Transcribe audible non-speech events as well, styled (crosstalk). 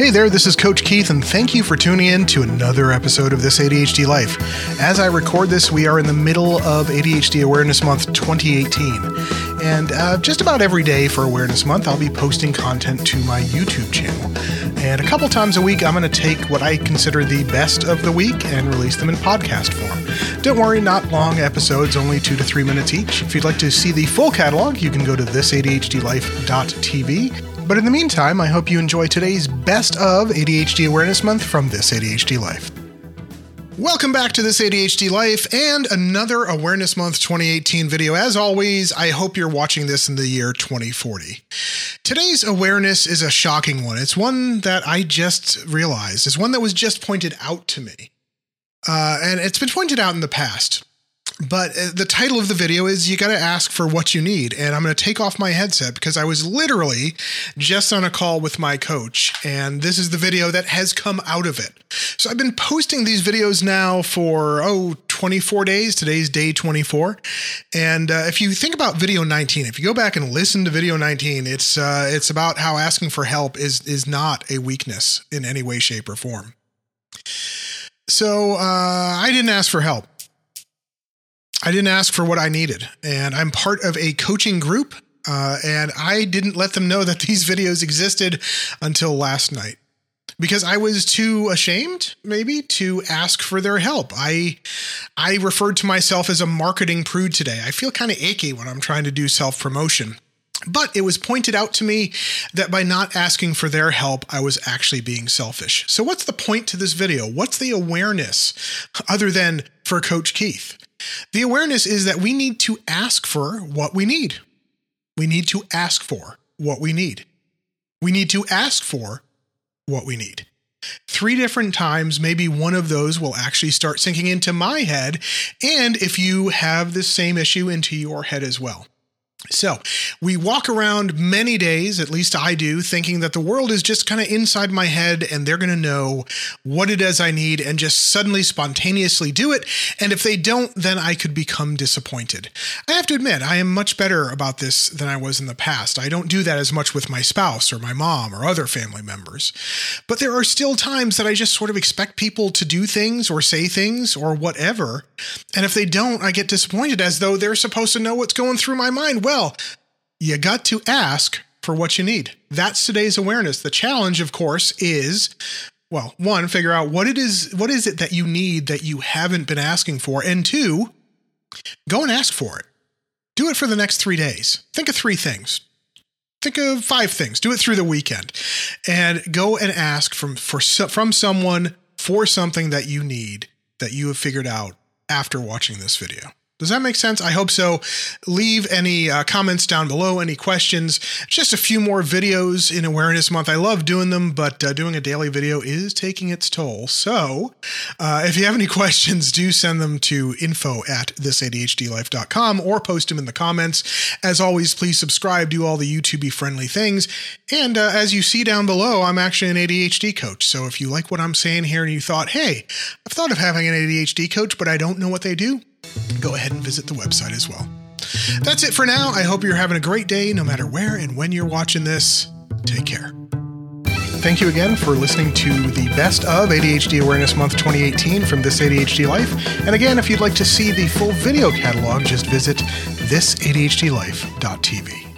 Hey there, this is Coach Keith, and thank you for tuning in to another episode of This ADHD Life. As I record this, we are in the middle of ADHD Awareness Month 2018. And uh, just about every day for Awareness Month, I'll be posting content to my YouTube channel. And a couple times a week, I'm going to take what I consider the best of the week and release them in podcast form. Don't worry, not long episodes, only two to three minutes each. If you'd like to see the full catalog, you can go to thisadhdlife.tv but in the meantime, I hope you enjoy today's Best of ADHD Awareness Month from This ADHD Life. Welcome back to This ADHD Life and another Awareness Month 2018 video. As always, I hope you're watching this in the year 2040. Today's awareness is a shocking one. It's one that I just realized, it's one that was just pointed out to me. Uh, and it's been pointed out in the past. But uh, the title of the video is You Gotta Ask for What You Need. And I'm gonna take off my headset because I was literally just on a call with my coach. And this is the video that has come out of it. So I've been posting these videos now for, oh, 24 days. Today's day 24. And uh, if you think about video 19, if you go back and listen to video 19, it's uh, it's about how asking for help is is not a weakness in any way, shape, or form. So uh, I didn't ask for help. I didn't ask for what I needed, and I'm part of a coaching group. Uh, and I didn't let them know that (laughs) these videos existed until last night because I was too ashamed, maybe, to ask for their help. I I referred to myself as a marketing prude today. I feel kind of achy when I'm trying to do self promotion. But it was pointed out to me that by not asking for their help, I was actually being selfish. So, what's the point to this video? What's the awareness other than for Coach Keith? The awareness is that we need to ask for what we need. We need to ask for what we need. We need to ask for what we need. Three different times, maybe one of those will actually start sinking into my head. And if you have the same issue, into your head as well. So, we walk around many days, at least I do, thinking that the world is just kind of inside my head and they're going to know what it is I need and just suddenly spontaneously do it. And if they don't, then I could become disappointed. I have to admit, I am much better about this than I was in the past. I don't do that as much with my spouse or my mom or other family members. But there are still times that I just sort of expect people to do things or say things or whatever. And if they don't, I get disappointed as though they're supposed to know what's going through my mind well, you got to ask for what you need. That's today's awareness. The challenge, of course, is well, one, figure out what it is what is it that you need that you haven't been asking for, and two, go and ask for it. Do it for the next 3 days. Think of 3 things. Think of 5 things. Do it through the weekend. And go and ask from for from someone for something that you need that you have figured out after watching this video. Does that make sense? I hope so. Leave any uh, comments down below, any questions. Just a few more videos in Awareness Month. I love doing them, but uh, doing a daily video is taking its toll. So uh, if you have any (laughs) questions, do send them to info at thisadhdlife.com or post them in the comments. As always, please subscribe, do all the YouTube friendly things. And uh, as you see down below, I'm actually an ADHD coach. So if you like what I'm saying here and you thought, hey, I've thought of having an ADHD coach, but I don't know what they do, go ahead and visit the website as well. That's it for now. I hope you're having a great day no matter where and when you're watching this. Take care. Thank you again for listening to the best of ADHD Awareness Month 2018 from This ADHD Life. And again, if you'd like to see the full video catalog, just visit thisadhdlife.tv.